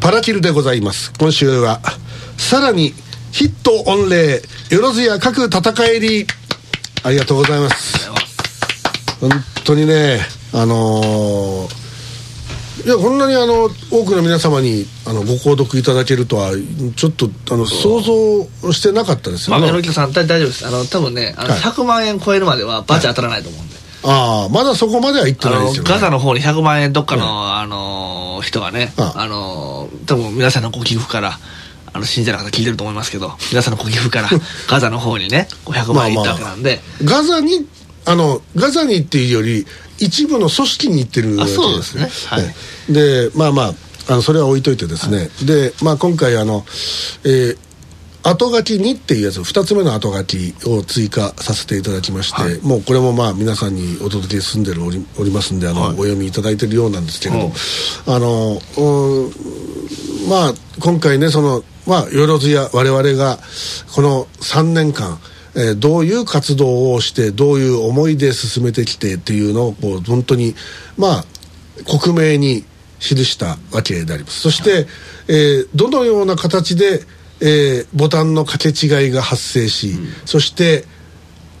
パラキルでございます。今週はさらにヒット御礼よろずや各戦いりありがとうございます。本当にねあのーいやこんなにあの多くの皆様にあのご購読いただけるとはちょっとあの想像してなかったですよ。ね。まあ、さん大丈夫です。あの多分ねあのはい。100万円超えるまではバチ当たらないと思うんで、ああまだそこまでは行ってないですよね。ガザの方に100万円どっかの、あの人がね、ああ。の多分皆さんのご寄付からあの信者の方聞いてると思いますけど皆さんのご寄付からガザの方にね500万円いったわけなんで、ガザにあのガザにっていうより一部の組織に行ってるわけですあそうですね。はい。ええ。でまあまああのそれは置いといてですね、で、まあ、今回あの、えー後書き2っていうやつ2つ目の後書きを追加させていただきまして、もうこれもまあ皆さんにお届け済んでるおりおりますんであの、お読みいただいてるようなんですけれど、あのうんまあ今回ねそのまあよろずや我々がこの3年間えーどういう活動をしてどういう思いで進めてきてっていうのをこう本当にまあ克明に記したわけであります。そして、えーどのような形で、えーボタンの掛け違いが発生し、そして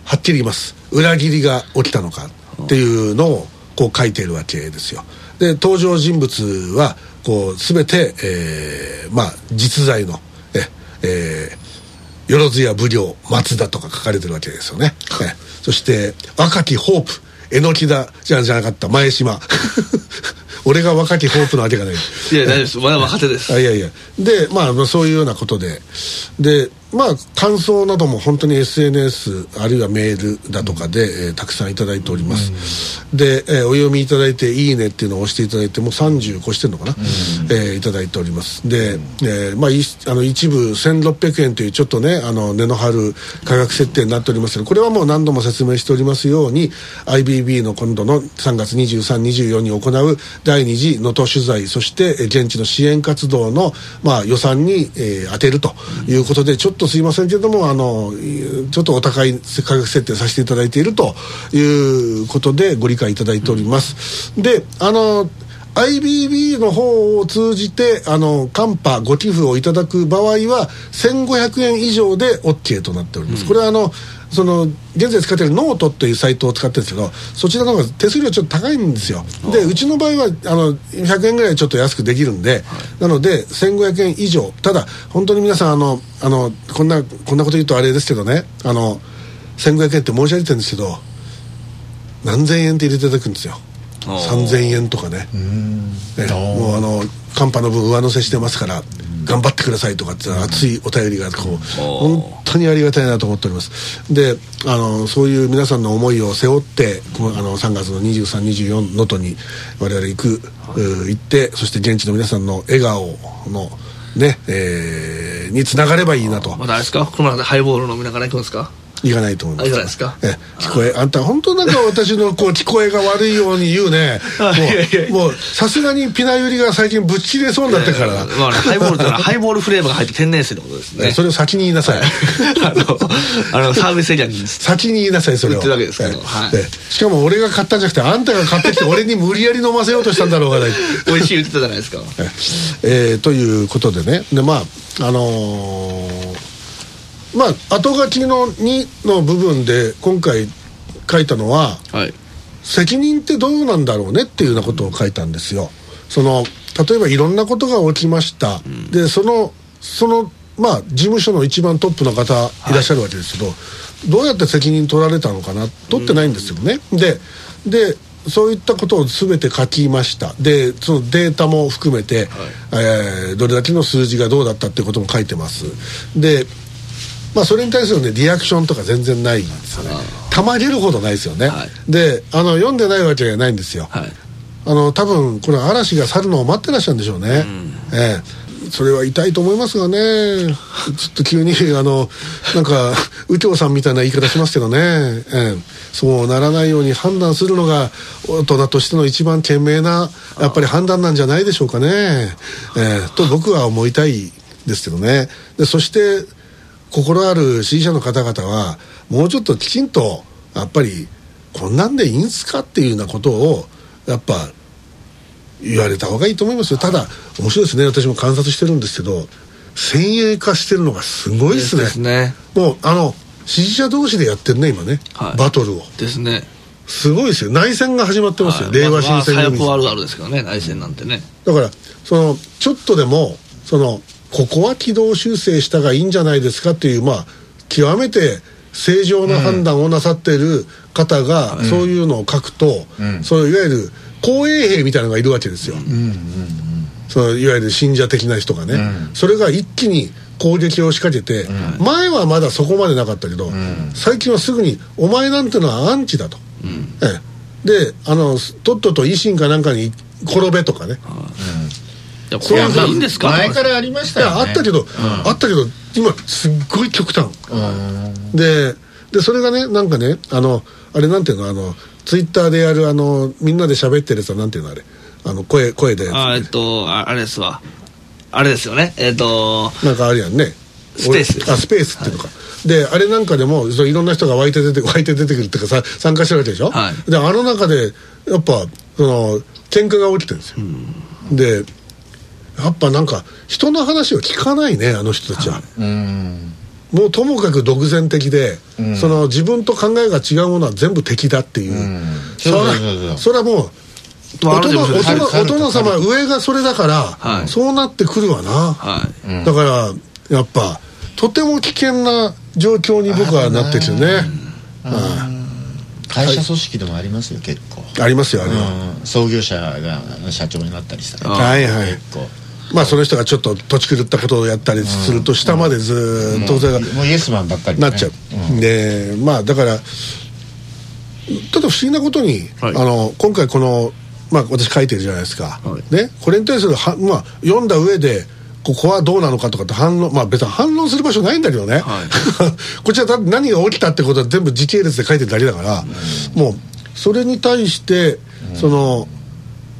はっきり言います。裏切りが起きたのかっていうのをこう書いているわけですよ。で登場人物はこう全て、えーまあ実在のええーよろずや奉行松田とか書かれてるわけですよね、えそして若きホープ榎木田じゃじゃなかった前島 俺が若きホープなわけがない。いや大丈夫です。まだ若手です。あいやいや。でまあまあそういうようなことで。でまあ感想なども本当に SNS あるいはメールだとかで、えーたくさんいただいております、で、えーお読みいただいて「いいね」っていうのを押していただいてもう30越してるのかな、えーいただいております。で、えーまあ、いあの一部1600円というちょっとねあの値の張る価格設定になっておりますがこれはもう何度も説明しておりますように IBB の今度の3月2324に行う第2次能登取材そしてえー現地の支援活動の、まあ、予算に、えー当てるということでちょっとすいませんけれどもあのちょっとお高い価格設定させていただいているということでご理解いただいております。であの IBB の方を通じてあのカンパご寄付をいただく場合は1500円以上で OK となっております、これはあのその現在使っているノートというサイトを使ってるんですけどそちらの方が手数料ちょっと高いんですよ。でうちの場合はあの100円ぐらいちょっと安くできるんで、なので1500円以上。ただ本当に皆さんあのあのこんなこんなこと言うとあれですけどね。あの1500円って申し上げてるんですけど何千円って入れていただくんですよ。おー3000円とかね。ねもうあの寒波の分上乗せしてますから頑張ってくださいとかって熱いお便りがこう本当にありがたいなと思っております。であのそういう皆さんの思いを背負ってこのあの3月の2324能登に我々行くう行ってそして現地の皆さんの笑顔のねえーにつながればいいなと。まだあれですか？この中でハイボール飲みながら行くんですか？いかないと思います。あいかないですか？え聞こえあんた本当なんか私のこう聞こえが悪いように言うね。もうさすがにピナユリが最近ぶっ切れそうになってるから。な、まあね、ハイボールハイボールフレーバーが入って天然水ってことですね。それを先に言いなさい。あのあのサービスエリアに。先に言いなさいそれを。売ってるわけですけど。しかも俺が買ったんじゃなくてあんたが買ってきて俺に無理やり飲ませようとしたんだろうがない。美味しい言ってたじゃないですか。えーということでね。でまああのーまあ後書きの2の部分で今回書いたのははい。責任ってどうなんだろうねっていうようなことを書いたんですよ。その例えばいろんなことが起きました、でそのそのまあ事務所の一番トップの方いらっしゃるわけですけど、どうやって責任取られたのかな？取ってないんですよね。ででそういったことを全て書きました。でそのデータも含めて、えーどれだけの数字がどうだったっていうことも書いてます。でまあそれに対するねリアクションとか全然ないんですよね。たまげるほどないですよね、はい。であの読んでないわけがないんですよ、はい。あの多分これ嵐が去るのを待ってらっしゃるんでしょうね、ええ。それは痛いと思いますがね。ちょっと急にあのなんか右京さんみたいな言い方しますけどね、ええ。そうならないように判断するのが大人としての一番賢明なやっぱり判断なんじゃないでしょうかね、ええ。と僕は思いたいですけどね。でそして心ある支持者の方々はもうちょっときちんとやっぱりこんなんでいいんすかっていうようなことをやっぱ言われた方がいいと思いますよ。ただ面白いですね。私も観察してるんですけど先鋭化してるのがすごいですね。ですね。もうあの支持者同士でやってるね今ね、はい。バトルを。ですね。すごいですよ。内戦が始まってますよ、はい。令和新選まあ組まああるあるですけどね。内戦なんてね。だからそのちょっとでもそのここは軌道修正したがいいんじゃないですかっていうまあ極めて正常な判断をなさっている方が、そういうのを書くと、そういういわゆる公衛兵みたいなのがいるわけですよ、そのいわゆる信者的な人がね、それが一気に攻撃を仕掛けて、前はまだそこまでなかったけど、最近はすぐに「お前なんてのはアンチだと」ええ。であのとっとと維新かなんかに転べとかね、いやこれでいいんですか前からありましたよね。あったけど、あったけど今すっごい極端、ででそれがねなんかねあのあれなんていうのあのツイッターでやるあのみんなで喋ってるやつはなんていうのあれ。あの声声で。あえっとああれですわ。あれですよね。えっとなんかあるやんね。スペース。あスペースっていうのか、であれなんかでもそういろんな人が湧いて出て湧いて出てくるっていうかさ参加してるわけでしょ、はい。であの中でやっぱその喧嘩が起きてるんですよ、でやっぱなんか人の話を聞かないねあの人たちは、もうともかく独善的で、その自分と考えが違うものは全部敵だっていう、それそうそうそうそう。はそれはもうまあお殿お殿様上がそれだから、はい。そうなってくるわな、はい。だからやっぱとても危険な状況に僕はなってきてね。会社組織でもありますよ結構。ありますよあれは、うん。創業者が社長になったりしたら。はいはい。結構まあその人がちょっと土地狂ったことをやったりすると下までずーっとそれがもうイエスマンばっかりね。なっちゃう、でまあだからただ不思議なことに、はい。あの今回この、まあ、私書いてるじゃないですか、はい。ね、これに対するは、まあ、読んだ上でここはどうなのかとかって反論まあ別に反論する場所ないんだけどね、はい。こっちはだって何が起きたってことは全部時系列で書いてるだけだから、もうそれに対してその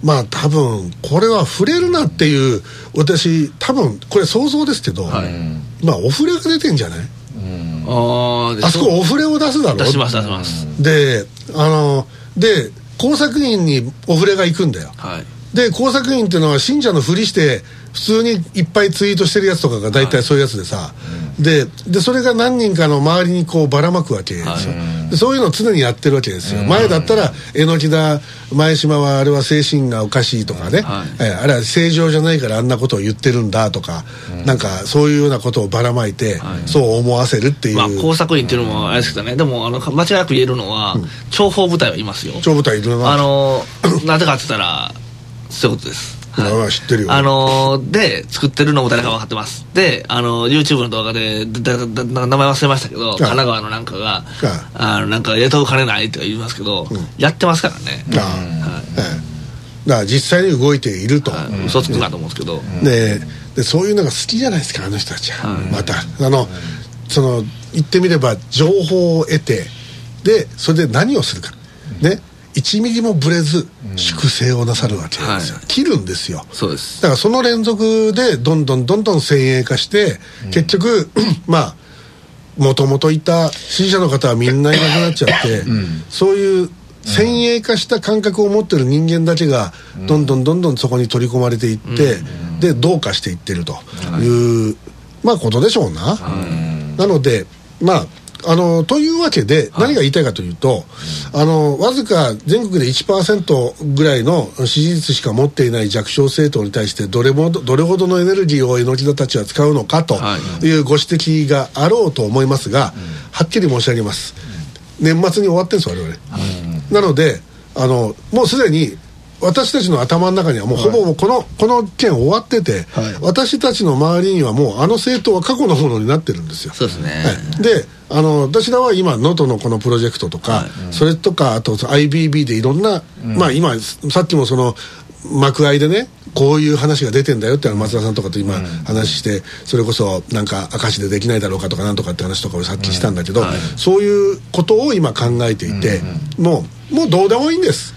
まあ多分これは触れるなっていう私多分これ想像ですけど、はい。まあお触れが出てんじゃない？ああそこお触れを出すだろ？出します出します。であので工作員にお触れが行くんだよ。はい。で工作員っていうのは信者のふりして普通にいっぱいツイートしてるやつとかが大体そういうやつでさ、ででそれが何人かの周りにこうばらまくわけですよ、でそういうのを常にやってるわけですよ、前だったら榎木だ前島はあれは精神がおかしいとかね、はい。えあれは正常じゃないからあんなことを言ってるんだとか、なんかそういうようなことをばらまいて、そう思わせるっていう、まあ工作員っていうのもあれですけどね。でもあの間違いなく言えるのは諜報部隊はいますよ。超部隊いるなあの なぜかって言ったらそういうことですまあまあ知ってるよ。あのーで作ってるのも誰か分かってます。であの YouTube の動画でだだだ名前忘れましたけど神奈川のなんかがあのなんか雇う金ないとか言いますけど、やってますからね、ああええ。だから実際に動いていると、はい。嘘つくなと思うんですけど、ででそういうのが好きじゃないですかあの人たちは、また。あのその言ってみれば情報を得てでそれで何をするか。ね1ミリもブレず粛清をなさるわけなんですよ、はい。切るんですよ。そうです。だからその連続でどんどんどんどん先鋭化して、結局 まあもともといた支持者の方はみんないなくなっちゃって、そういう先鋭化した感覚を持ってる人間だけがどんどんどんどんそこに取り込まれていって、でどうかしていってるという、まあことでしょうな。なのでまああのというわけで何が言いたいかというと、あのわずか全国で1%ぐらいの支持率しか持っていない弱小政党に対してどれもどれほどのエネルギーを榎田たちは使うのかとはい。いうご指摘があろうと思いますが、はっきり申し上げます。年末に終わってるんです我々、なのであのもうすでに私たちの頭の中にはもうほぼもうこの、この件終わってて、私たちの周りにはもうあの政党は過去のものになってるんですよ。そうですね、はい。であの私らは今能登のこのプロジェクトとか、それとかあと IBB でいろんな、まあ今さっきもその幕間でねこういう話が出てんだよって松田さんとかと今話して、それこそなんか明石でできないだろうかとかなんとかって話とかをさっきしたんだけど、そういうことを今考えていて、もうもうどうでもいいんです、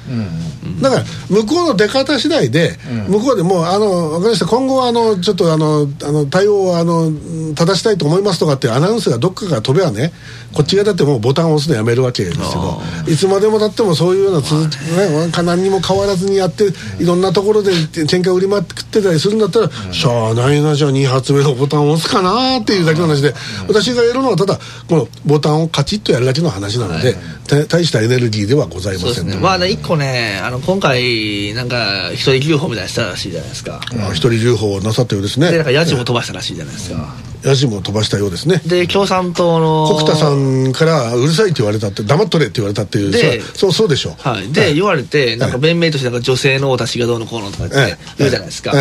だから向こうの出方次第で、向こうでもうあの分かりました。今後はあのちょっとあのあの対応をあの正したいと思いますとかってアナウンスがどっかから飛べばねこっちがだってもうボタンを押すのやめるわけですけどいつまでもだってもそういうような続、ね、何にも変わらずにやっていろんなところで喧嘩売りまくってたりするんだったら、しゃあないなじゃあ2発目のボタンを押すかなっていうだけの話で、私がやるのはただこのボタンをカチッとやるだけの話なので、大したエネルギーではございませんね。まあね一個ねあの今回なんか一人留保みたいなしたらしいじゃないですか。一人留保なさったようですね。でなんか家賃も飛ばしたらしいじゃないですか、野心も飛ばしたようですね。で共産党の国田さんからうるさいって言われたって黙っとれって言われたっていうでそうそうでしょう、はい、で、はい、言われてなんか弁明としてなんか女性の私がどうのこうのとかって言うじゃないですか、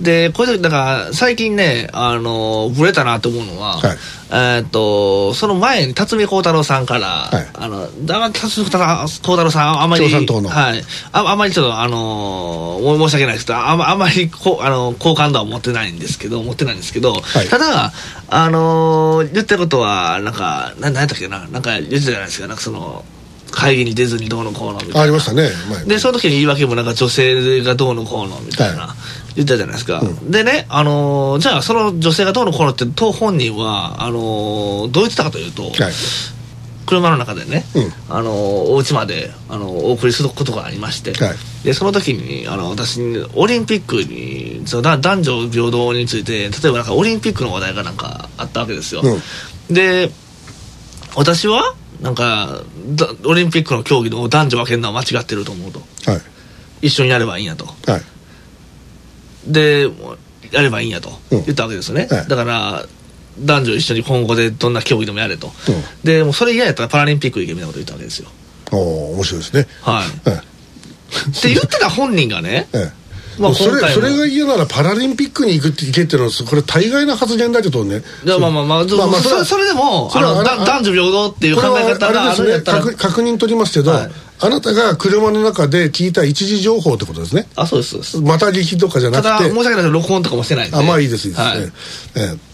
でこれでだから最近ねあのぶれたなと思うのは、はい。えっと、その前に辰巳幸太郎さんから、はい、あの、だ辰巳幸太郎さん、あんまり、共産党の。はい。ああんまりちょっと、あのー、申し訳ないですけど、ああんまりこあの好感度は持ってないんですけど、持ってないんですけど、はい、ただ、あのー、言ってることは、なんか、ななんやったっけな、なんか言ってたじゃないですか、なんかその、会議に出ずにどうのこうのみたいな。ありましたね。で、その時に言い訳もなんか女性がどうのこうのみたいな。はい。言ったじゃないですか、うん、でね、あのー、じゃあその女性がどうのこうのって当本人はあのー、どう言ってたかというと、はい、車の中でね、うん、あのー、お家まで、あのお送りすることがありまして、はい、でその時にあの私オリンピックにその男女平等について例えばなんかオリンピックの話題がなんかあったわけですよ、うん、で私はなんかオリンピックの競技の男女分けるのは間違ってると思うと、はい、一緒にやればいいんやと、はい。でやればいいんやと。言ったわけですよね、うんはい、だから男女一緒に今後でどんな競技でもやれと、うん、でもうそれ嫌やったらパラリンピック行けみたいなこと言ったわけですよ。おお面白いですね。はい、はい、って言ってた本人がね、ええまあ、それそれが嫌ならパラリンピックに行くって行けっていうのはこれ大概な発言だけどね？まあまあまあ、まあ、まあそれそれでもあの男女平等っていう考え方があるんやったら、ね、確認取りますけど、はいあなたが車の中で聞いた一時情報ってことですね。あ、そうです、そうです。また聞きとかじゃなくて。ただ、申し訳ないけど、録音とかもしてないんで。あ、まあいいです、いいです、ね。はい、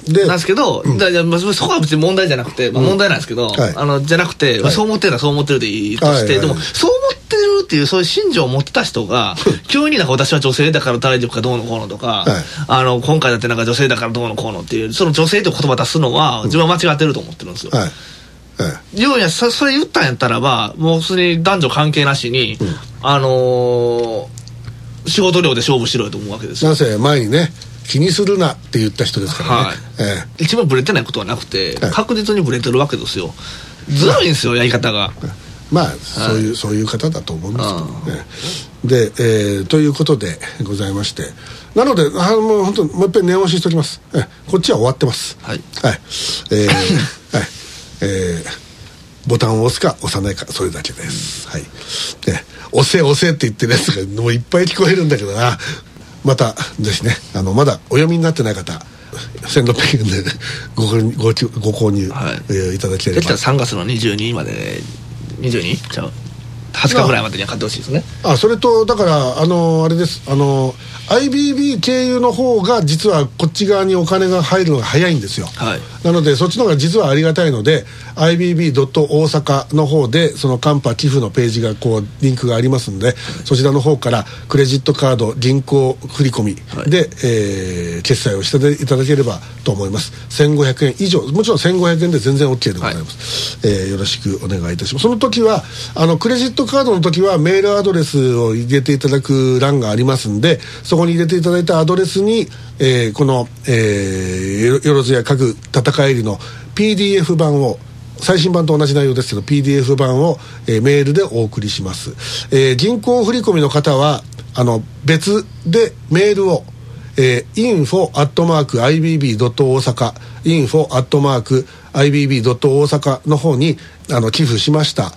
えで、なんですけど、うん、だそこは別に問題じゃなくて、まあ問題なんですけど、うんはい、あの、じゃなくて、はい、そう思ってるのはそう思ってるでいいとして、でも、そう思ってるっていう、そういう心情を持ってた人が、急になんか私は女性だから大丈夫かどうのこうのとか、あの、今回だってなんか女性だからどうのこうのっていう、その女性って言葉出すのは、自分は間違ってると思ってるんですよ。はい要はそそれ言ったんやったらばもうすでに男女関係なしに、うん、あのー、仕事量で勝負しろよと思うわけですなぜ前にね気にするなって言った人ですからね、はい。ええ、一番ブレてないことはなくて、確実にブレてるわけですよ。ずるいんですよ、やり方が。まあ、そういうそういう方だと思うんですけどね。で、えー、ということでございまして。なのであもう本当もう一遍念押ししておきます、えこっちは終わってます。はい、はい。えー はいえー、ボタンを押すか押さないかそれだけです、はい。ね、押せ押せって言ってるやつがもういっぱい聞こえるんだけどな。またぜひねあのまだお読みになってない方1600円で ごごご購入、はい。えー、いただければ。できたら3月の22日まで 22? ちゃう？20日ぐらいまでには買ってほしいですね。あそれとだからあのあれです。あの IBB 経由の方が実はこっち側にお金が入るのが早いんですよ、はい、なのでそっちの方が実はありがたいので IBB. 大阪の方でそのカンパ寄付のページがこうリンクがありますので、はい、そちらの方からクレジットカード銀行振込で、はい、えー、決済をしていただければと思います。1500円以上。もちろん1500円で全然 OK でございます、はい、えー、よろしくお願いいたします。その時はあのクレジットカードの時はメールアドレスを入れていただく欄がありますんでそこに入れていただいたアドレスに、えー、この、えー、よろずや各戦いりの PDF 版を最新版と同じ内容ですけど PDF 版を、えー、メールでお送りします、えー、銀行振込の方はあの別でメールをえー、info.ibb. 大阪 info.ibb. 大阪の方にあの寄付しました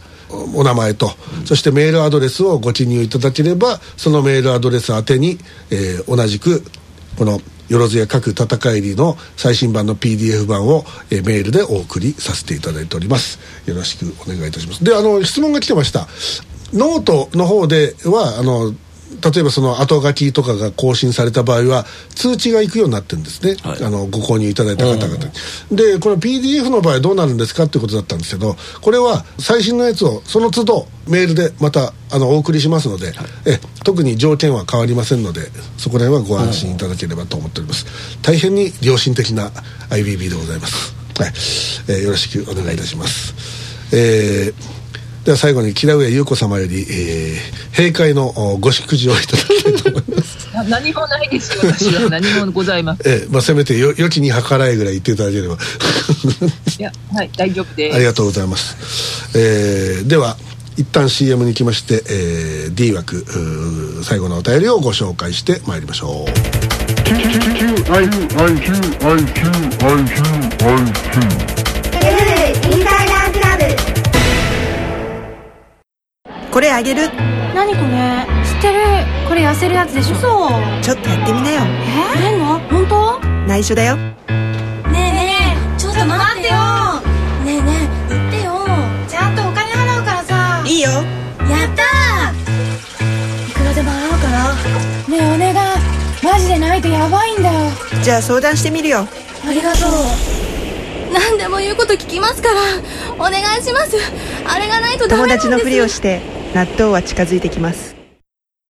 お名前と、そしてメールアドレスをご記入いただければそのメールアドレス宛てに、えー、同じくこのよろずや各戦いりの最新版の PDF 版を、えー、メールでお送りさせていただいております。よろしくお願いいたします。であの質問が来てました。ノートの方ではあの例えばその後書きとかが更新された場合は通知が行くようになってるんですね、はい、あのご購入いただいた方々に、うん、でこの PDF の場合はどうなるんですかっていうことだったんですけどこれは最新のやつをその都度メールでまたあのお送りしますので、はい、え特に条件は変わりませんのでそこら辺はご安心いただければと思っております、うん、大変に良心的な IBB でございます。はい、えー、よろしくお願いいたします、えーでは最後に木田上優子様より、えー、閉会のご祝辞をいただきたいと思います。何もないですよ私は。何もございません、えーまあ、せめてよ良きに計らいぐらい言っていただければ。いやはい大丈夫です。ありがとうございます、えー、では一旦 CM に行きまして、えー、D 枠最後のお便りをご紹介してまいりましょうこれあげる。何これ？知ってる。これ痩せるやつでしょ？そうちょっとやってみなよ。え？出んの？本当？内緒だよ。ねえねえ。ちょっと待ってよ。ねえねえ。言ってよ。ちゃんとお金払うからさ。いいよ。やったいくらでも払うから。ねえお願い。マジでないとやばいんだよ。じゃあ相談してみるよ。ありがとう。何でも言うこと聞きますから。お願いします。あれがないと友達のふりをして納豆は近づいてきます。